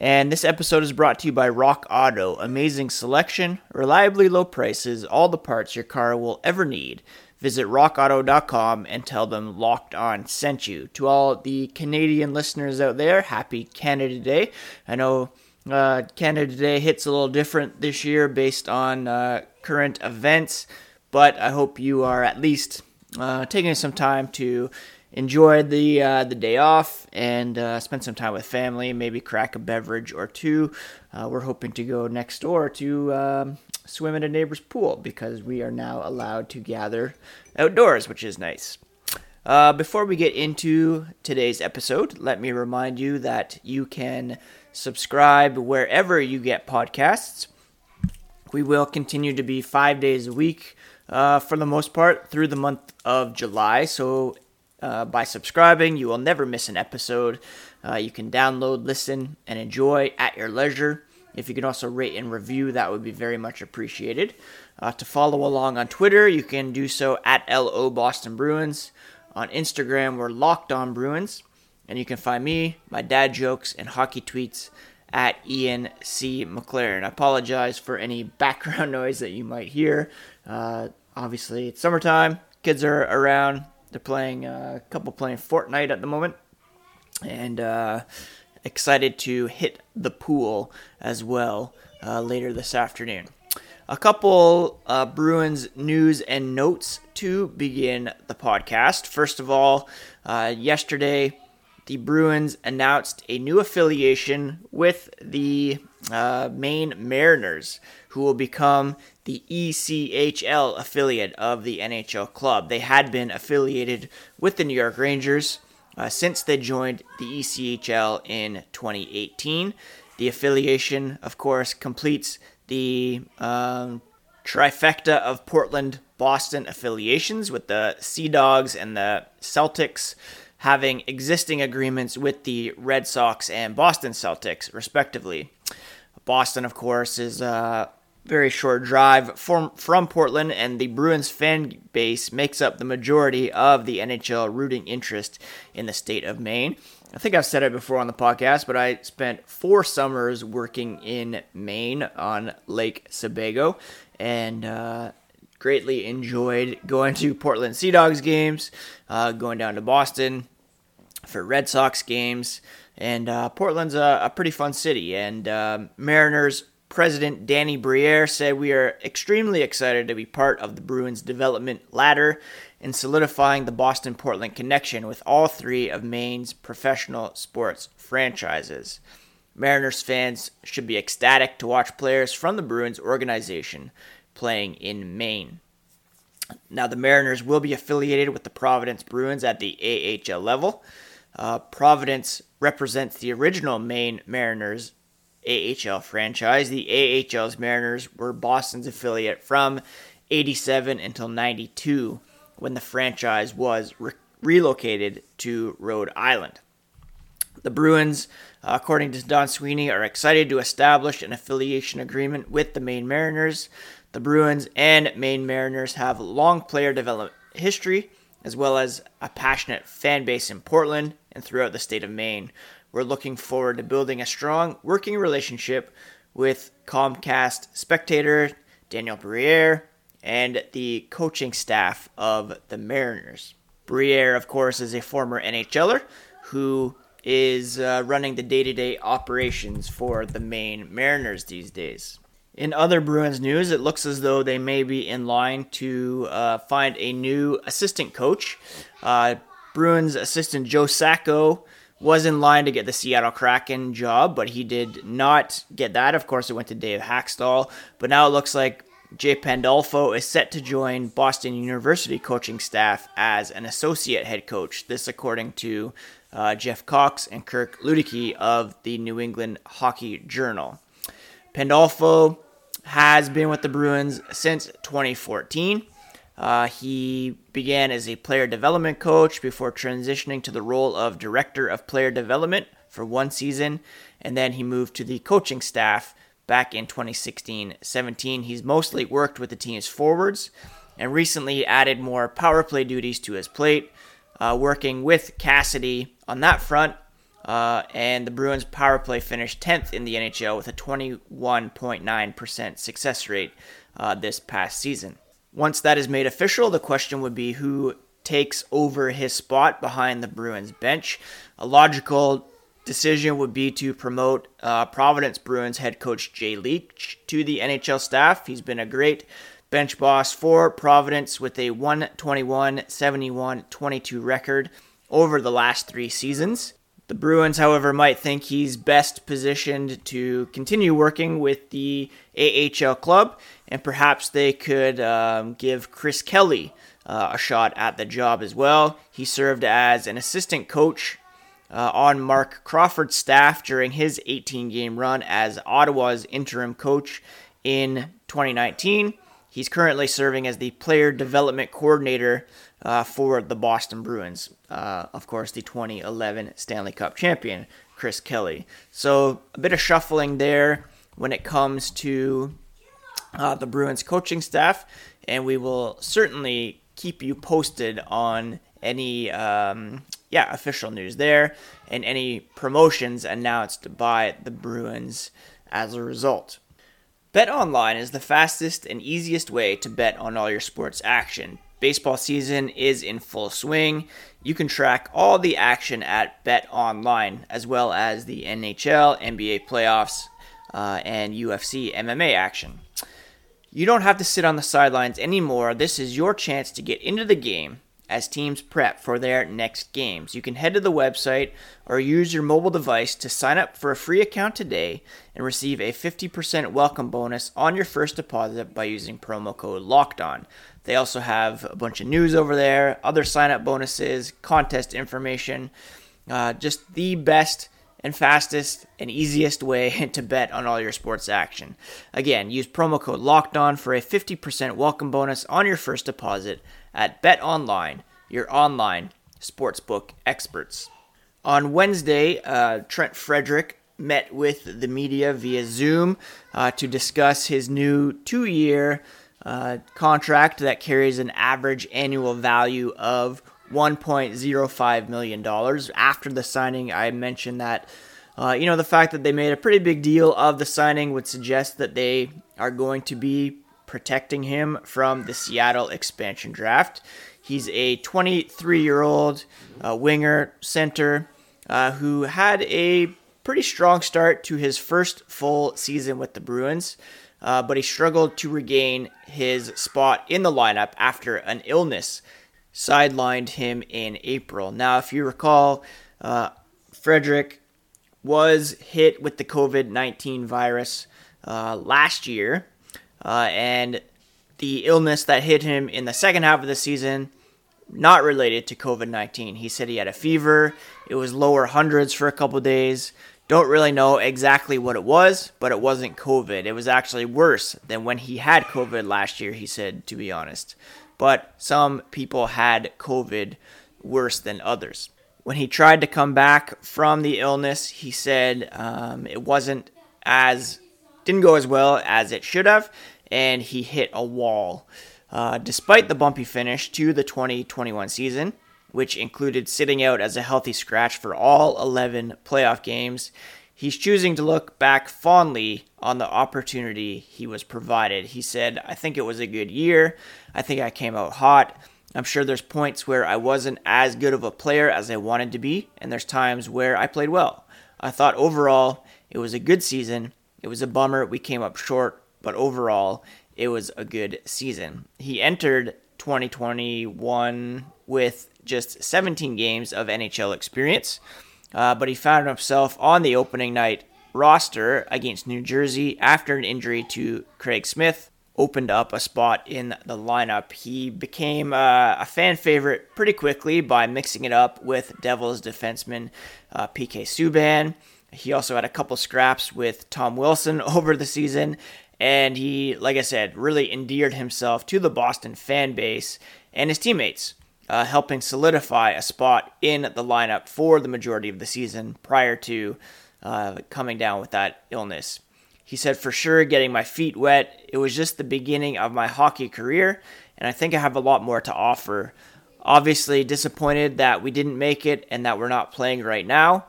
and this episode is brought to you by Rock Auto. Amazing selection, reliably low prices, all the parts your car will ever need. Visit rockauto.com and tell them Locked On sent you. To all the Canadian listeners out there, happy Canada Day. I know uh, Canada Day hits a little different this year based on uh, current events, but I hope you are at least uh, taking some time to enjoy the uh, the day off and uh, spend some time with family. Maybe crack a beverage or two. Uh, we're hoping to go next door to um, swim in a neighbor's pool because we are now allowed to gather outdoors, which is nice. Uh, before we get into today's episode, let me remind you that you can subscribe wherever you get podcasts. We will continue to be five days a week uh, for the most part through the month of July. So, uh, by subscribing, you will never miss an episode. Uh, you can download, listen, and enjoy at your leisure. If you can also rate and review, that would be very much appreciated. Uh, to follow along on Twitter, you can do so at LO Boston Bruins. On Instagram, we're Locked On Bruins. And you can find me, my dad jokes, and hockey tweets at Ian C. McLaren. I apologize for any background noise that you might hear. Uh, obviously, it's summertime. Kids are around. They're playing uh, a couple playing Fortnite at the moment. And uh, excited to hit the pool as well uh, later this afternoon. A couple uh, Bruins news and notes to begin the podcast. First of all, uh, yesterday the Bruins announced a new affiliation with the uh, Maine Mariners, who will become the ECHL affiliate of the NHL club. They had been affiliated with the New York Rangers uh, since they joined the ECHL in 2018. The affiliation, of course, completes the um, trifecta of Portland Boston affiliations with the Sea Dogs and the Celtics having existing agreements with the Red Sox and Boston Celtics, respectively. Boston, of course, is uh, very short drive from from Portland, and the Bruins fan base makes up the majority of the NHL rooting interest in the state of Maine. I think I've said it before on the podcast, but I spent four summers working in Maine on Lake Sebago, and uh, greatly enjoyed going to Portland Sea Dogs games, uh, going down to Boston for Red Sox games. And uh, Portland's a, a, pretty fun city, and uh, Mariners President Danny Briere said, We are extremely excited to be part of the Bruins development ladder in solidifying the Boston Portland connection with all three of Maine's professional sports franchises. Mariners fans should be ecstatic to watch players from the Bruins organization playing in Maine. Now, the Mariners will be affiliated with the Providence Bruins at the AHL level. Uh, Providence represents the original Maine Mariners AHL franchise. The AHL's Mariners were Boston's affiliate from 87 until 92 when the franchise was re- relocated to Rhode Island. The Bruins, uh, according to Don Sweeney, are excited to establish an affiliation agreement with the Maine Mariners. The Bruins and Maine Mariners have long player development history, as well as a passionate fan base in Portland and throughout the state of Maine. We're looking forward to building a strong working relationship with Comcast Spectacor Daniel Briere and the coaching staff of the Mariners. Briere, of course, is a former NHLer who is uh, running the day to day operations for the Maine Mariners these days. In other Bruins news, it looks as though they may be in line to uh, find a new assistant coach. Uh, Bruins assistant Joe Sacco was in line to get the Seattle Kraken job, but he did not get that. Of course, it went to Dave Hakstol. But now it looks like Jay Pandolfo is set to join Boston University coaching staff as an associate head coach. This, according to uh, Jeff Cox and Kirk Luedeke of the New England Hockey Journal. Pandolfo has been with the Bruins since 2014. Uh, he began as a player development coach before transitioning to the role of director of player development for one season, and then he moved to the coaching staff back in 2016 17. He's mostly worked with the team's forwards and recently added more power play duties to his plate, uh, working with Cassidy on that front. Uh, and the Bruins power play finished 10th in the NHL with a 21.9% success rate uh, this past season. Once that is made official, the question would be who takes over his spot behind the Bruins bench. A logical decision would be to promote uh, Providence Bruins head coach Jay Leach to the NHL staff. He's been a great bench boss for Providence with a 121 71 22 record over the last three seasons. The Bruins, however, might think he's best positioned to continue working with the AHL club, and perhaps they could um, give Chris Kelly uh, a shot at the job as well. He served as an assistant coach uh, on Marc Crawford's staff during his 18 game run as Ottawa's interim coach in 2019. He's currently serving as the player development coordinator uh, for the Boston Bruins. Uh, of course, the 2011 Stanley Cup champion, Chris Kelly. So a bit of shuffling there when it comes to uh, the Bruins coaching staff, and we will certainly keep you posted on any um, yeah official news there and any promotions announced by the Bruins as a result. Bet online is the fastest and easiest way to bet on all your sports action. Baseball season is in full swing. You can track all the action at Bet Online, as well as the NHL, NBA playoffs, uh, and UFC MMA action. You don't have to sit on the sidelines anymore. This is your chance to get into the game as teams prep for their next games. You can head to the website or use your mobile device to sign up for a free account today and receive a 50% welcome bonus on your first deposit by using promo code LOCKEDON. They also have a bunch of news over there, other sign up bonuses, contest information, uh, just the best and fastest and easiest way to bet on all your sports action. Again, use promo code Locked On for a 50% welcome bonus on your first deposit at Bet Online, your online sportsbook experts. On Wednesday, uh, Trent Frederic met with the media via Zoom uh, to discuss his new two year uh, contract that carries an average annual value of $1.05 million. After the signing, I mentioned that, uh, you know, the fact that they made a pretty big deal of the signing would suggest that they are going to be protecting him from the Seattle expansion draft. He's a 23 year old uh, winger center uh, who had a pretty strong start to his first full season with the Bruins, uh, but he struggled to regain his spot in the lineup after an illness sidelined him in April. Now, if you recall, uh, Frederic was hit with the COVID 19 virus uh, last year, uh, and the illness that hit him in the second half of the season, not related to COVID 19. He said he had a fever, it was lower hundreds for a couple days. Don't really know exactly what it was, but it wasn't COVID. It was actually worse than when he had COVID last year, he said, to be honest but some people had COVID worse than others. When he tried to come back from the illness, he said um, it wasn't as, didn't go as well as it should have, and he hit a wall. Uh, despite the bumpy finish to the 2021 season, which included sitting out as a healthy scratch for all 11 playoff games, He's choosing to look back fondly on the opportunity he was provided. He said, I think it was a good year. I think I came out hot. I'm sure there's points where I wasn't as good of a player as I wanted to be, and there's times where I played well. I thought overall it was a good season. It was a bummer we came up short, but overall it was a good season. He entered 2021 with just 17 games of NHL experience uh, but he found himself on the opening night roster against New Jersey after an injury to Craig Smith. opened up a spot in the lineup. He became uh, a fan favorite pretty quickly by mixing it up with Devils defenseman uh, PK Subban. He also had a couple scraps with Tom Wilson over the season, and he, like I said, really endeared himself to the Boston fan base and his teammates, uh, helping solidify a spot in the lineup for the majority of the season prior to uh, coming down with that illness. He said, for sure, getting my feet wet. It was just the beginning of my hockey career, and I think I have a lot more to offer. Obviously, disappointed that we didn't make it and that we're not playing right now.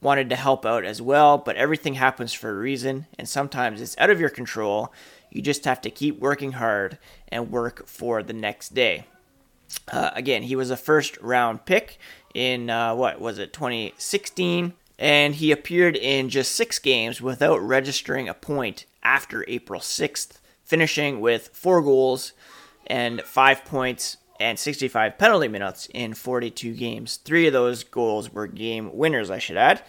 Wanted to help out as well, but everything happens for a reason, and sometimes it's out of your control. You just have to keep working hard and work for the next day. Uh, again, he was a first round pick in uh, what was it, 2016? and he appeared in just six games without registering a point after April 6th, finishing with four goals and five points and 65 penalty minutes in 42 games. Three of those goals were game winners, I should add.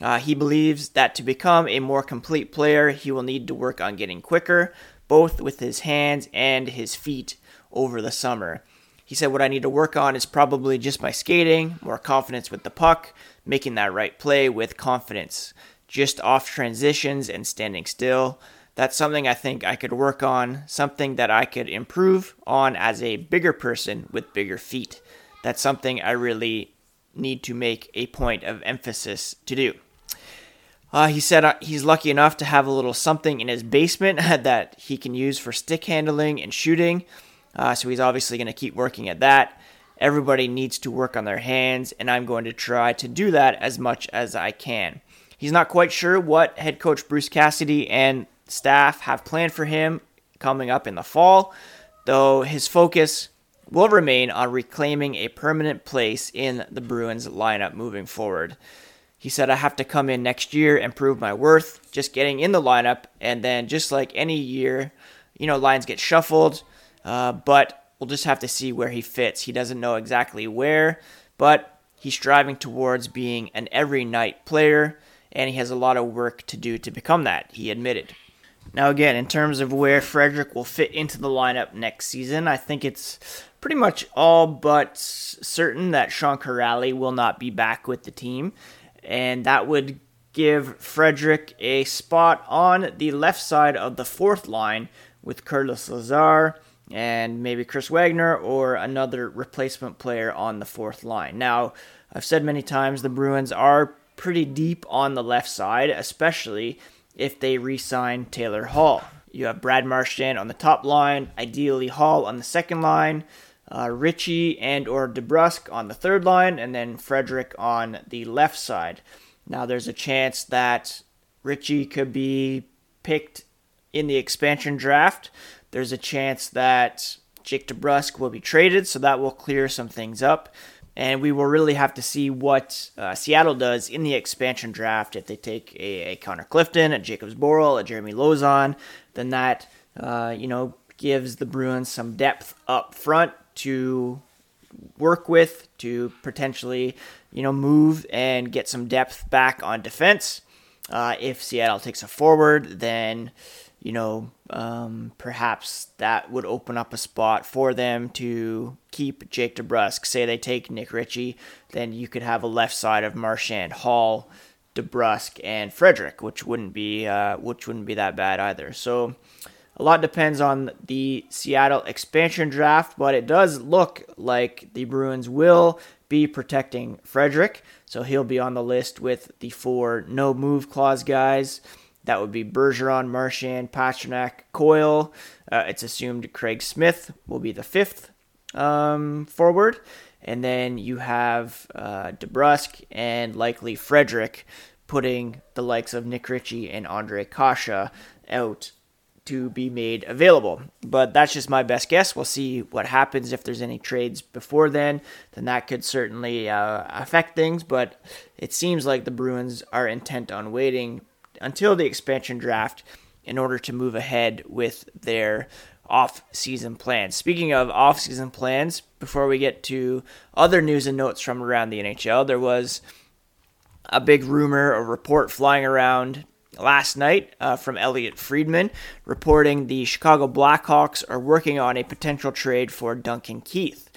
Uh, he believes that to become a more complete player, he will need to work on getting quicker, both with his hands and his feet over the summer. He said, What I need to work on is probably just my skating, more confidence with the puck, making that right play with confidence, just off transitions and standing still. That's something I think I could work on, something that I could improve on as a bigger person with bigger feet. That's something I really need to make a point of emphasis to do. Uh, he said uh, he's lucky enough to have a little something in his basement that he can use for stick handling and shooting. Uh, so he's obviously going to keep working at that. Everybody needs to work on their hands, and I'm going to try to do that as much as I can. He's not quite sure what head coach Bruce Cassidy and staff have planned for him coming up in the fall, though his focus will remain on reclaiming a permanent place in the Bruins lineup moving forward. He said, I have to come in next year and prove my worth, just getting in the lineup, and then just like any year, you know, lines get shuffled, uh, but We'll just have to see where he fits. He doesn't know exactly where, but he's striving towards being an every night player, and he has a lot of work to do to become that, he admitted. Now, again, in terms of where Frederic will fit into the lineup next season, I think it's pretty much all but certain that Sean Kuraly will not be back with the team, and that would give Frederic a spot on the left side of the fourth line with Curtis Lazar and maybe Chris Wagner or another replacement player on the fourth line. Now, I've said many times the Bruins are pretty deep on the left side, especially if they re sign Taylor Hall. You have Brad Marchand on the top line, ideally Hall on the second line, uh, and or DeBrusk on the third line, and then Frederic on the left side. Now there's a chance that Ritchie could be picked in the expansion draft. There's a chance that Jake DeBrusk will be traded, so that will clear some things up. And we will really have to see what uh, Seattle does in the expansion draft. If they take a, a Connor Clifton, a Jakub Zboril, a Jeremy Lauzon, then that uh, you know gives the Bruins some depth up front to work with to potentially you know move and get some depth back on defense. Uh, if Seattle takes a forward, then you know, um, perhaps that would open up a spot for them to keep Jake DeBrusk. Say they take Nick Ritchie, then you could have a left side of Marchand, Hall, DeBrusk, and Frederic, which wouldn't be uh, which wouldn't be that bad either. So a lot depends on the Seattle expansion draft, but it does look like the Bruins will be protecting Frederic, so he'll be on the list with the four no move clause guys. That would be Bergeron, Marchand, Pastrnak, Coyle. Uh, it's assumed Craig Smith will be the fifth um, forward. And then you have uh, DeBrusk and likely Frederic putting the likes of Nick Ritchie and Ondrej Kase out to be made available. But that's just my best guess. We'll see what happens if there's any trades before then. Then that could certainly uh, affect things. But it seems like the Bruins are intent on waiting until the expansion draft in order to move ahead with their off-season plans. Speaking of off-season plans, before we get to other news and notes from around the NHL, there was a big rumor, a report flying around last night uh, from Elliot Friedman reporting the Chicago Blackhawks are working on a potential trade for Duncan Keith.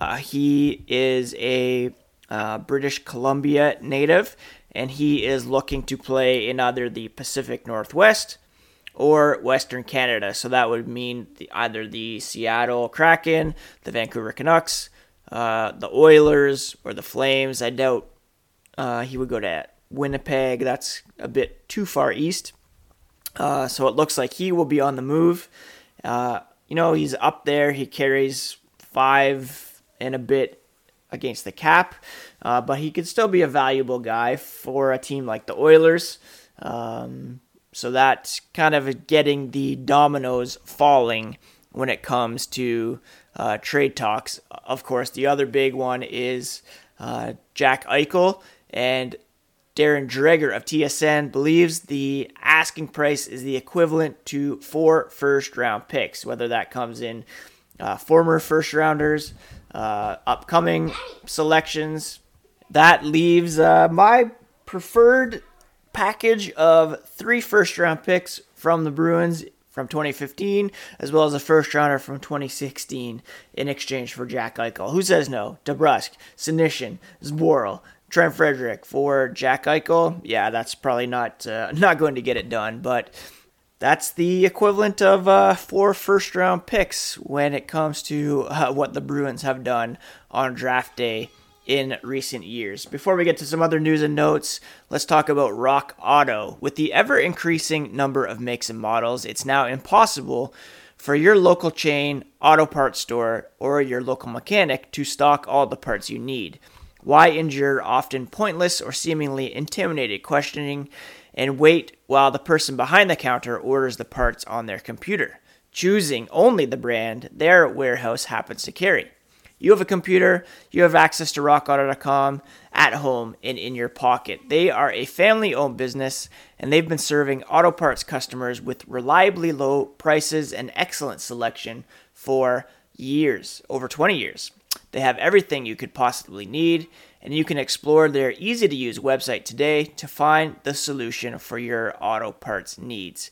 Uh, he is a uh, British Columbia native, and he is looking to play in either the Pacific Northwest or Western Canada. So that would mean the, either the Seattle Kraken, the Vancouver Canucks, uh, the Oilers, or the Flames. I doubt uh, he would go to Winnipeg. That's a bit too far east. Uh, so it looks like he will be on the move. Uh, you know, he's up there. He carries five and a bit against the cap, uh, but he could still be a valuable guy for a team like the Oilers. Um, so that's kind of getting the dominoes falling when it comes to uh, trade talks. Of course, the other big one is uh, Jack Eichel. And Darren Dreger of TSN believes the asking price is the equivalent to four first round picks, whether that comes in uh, former first rounders, uh, upcoming selections. That leaves uh, my preferred package of three first round picks from the Bruins from 2015, as well as a first rounder from 2016 in exchange for Jack Eichel. Who says no? DeBrusk, Senyshyn, Zboril, Trent Frederic for Jack Eichel, yeah, that's probably not uh, not going to get it done. But that's the equivalent of uh, four first round picks when it comes to uh, what the Bruins have done on draft day in recent years. Before we get to some other news and notes, let's talk about Rock Auto. With the ever increasing number of makes and models, it's now impossible for your local chain, auto parts store, or your local mechanic to stock all the parts you need. Why endure often pointless or seemingly intimidated questioning and wait while the person behind the counter orders the parts on their computer, choosing only the brand their warehouse happens to carry? You have a computer, you have access to rockauto.com at home and in your pocket. They are a family owned business and they've been serving auto parts customers with reliably low prices and excellent selection for years, over 20 years. They have everything you could possibly need, and you can explore their easy to use website today to find the solution for your auto parts needs.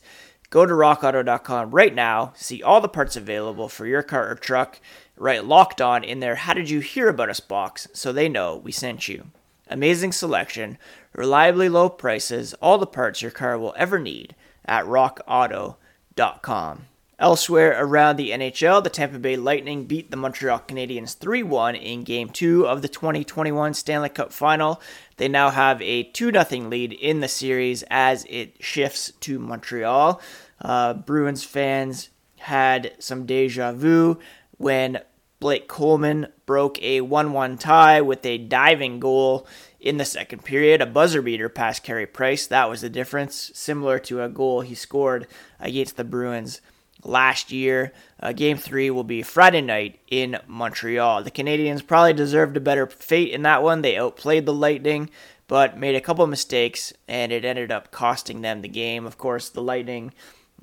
Go to rockauto.com right now, see all the parts available for your car or truck, write locked on in their How Did You Hear About Us box so they know we sent you. Amazing selection, reliably low prices, all the parts your car will ever need at rockauto.com. Elsewhere around the NHL, the Tampa Bay Lightning beat the Montreal Canadiens 3 1 in Game 2 of the 2021 Stanley Cup Final. They now have a 2 0 lead in the series as it shifts to Montreal. Uh, Bruins fans had some deja vu when Blake Coleman broke a 1 1 tie with a diving goal in the second period, a buzzer beater past Carey Price. That was the difference, similar to a goal he scored against the Bruins last year. Uh, game three will be Friday night in Montreal. The Canadiens probably deserved a better fate in that one. They outplayed the Lightning, but made a couple mistakes, and it ended up costing them the game. Of course, the Lightning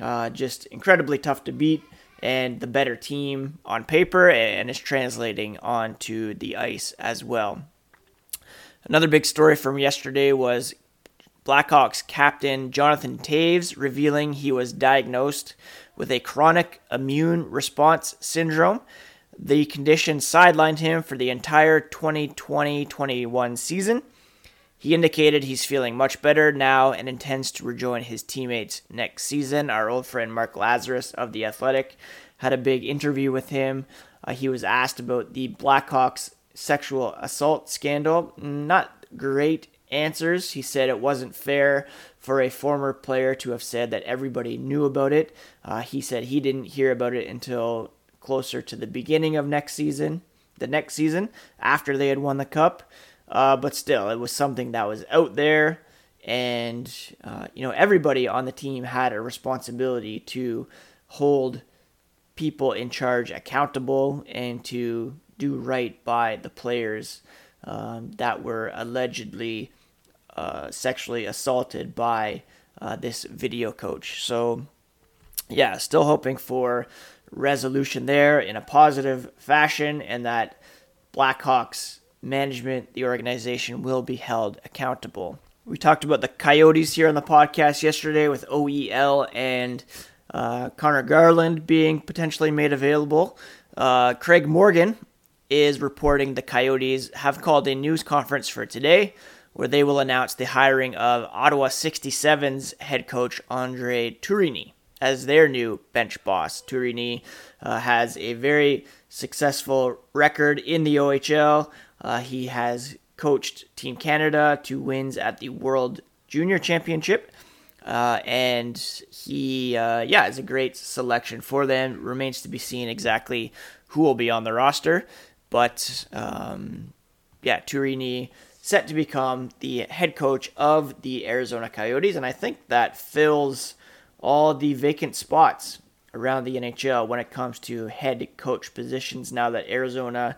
uh, just incredibly tough to beat. And the better team on paper, and is translating onto the ice as well. Another big story from yesterday was Blackhawks captain Jonathan Toews revealing he was diagnosed with a chronic immune response syndrome. The condition sidelined him for the entire 2020 21 season. He indicated he's feeling much better now and intends to rejoin his teammates next season. Our old friend Mark Lazerus of The Athletic had a big interview with him. Uh, he was asked about the Blackhawks sexual assault scandal. Not great answers. He said it wasn't fair for a former player to have said that everybody knew about it. Uh, he said he didn't hear about it until closer to the beginning of next season, the next season, after they had won the cup. Uh, but still, it was something that was out there, and uh, you know everybody on the team had a responsibility to hold people in charge accountable and to do right by the players um, that were allegedly uh, sexually assaulted by uh, this video coach. So, yeah, still hoping for resolution there in a positive fashion and that Blackhawks management, the organization, will be held accountable. We talked about the Coyotes here on the podcast yesterday with OEL and uh, Conor Garland being potentially made available. Uh, Craig Morgan is reporting the Coyotes have called a news conference for today where they will announce the hiring of Ottawa 67's head coach Andre Tourigny as their new bench boss. Tourigny uh, has a very successful record in the OHL. Uh, he has coached Team Canada to wins at the World Junior Championship. Uh, and he, uh, yeah, is a great selection for them. Remains to be seen exactly who will be on the roster. But um, yeah, Tourigny set to become the head coach of the Arizona Coyotes, and I think that fills all the vacant spots around the NHL when it comes to head coach positions. Now that Arizona,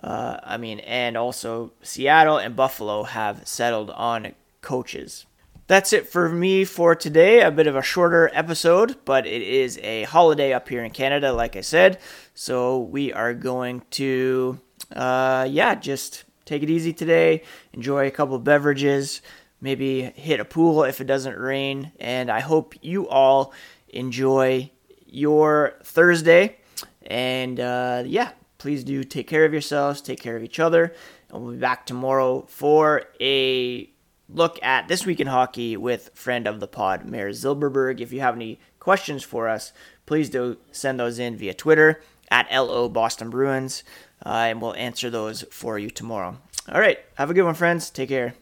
uh, I mean, and also Seattle and Buffalo have settled on coaches. That's it for me for today. A bit of a shorter episode, but it is a holiday up here in Canada, like I said. So we are going to, uh, yeah, just take it easy today, enjoy a couple beverages, maybe hit a pool if it doesn't rain, and I hope you all enjoy your Thursday. And uh, yeah, please do take care of yourselves, take care of each other, and we'll be back tomorrow for a look at this week in hockey with friend of the pod, Mayor Zilberberg. If you have any questions for us, please do send those in via Twitter at LO Boston Bruins uh, and we'll answer those for you tomorrow. All right. Have a good one, friends. Take care.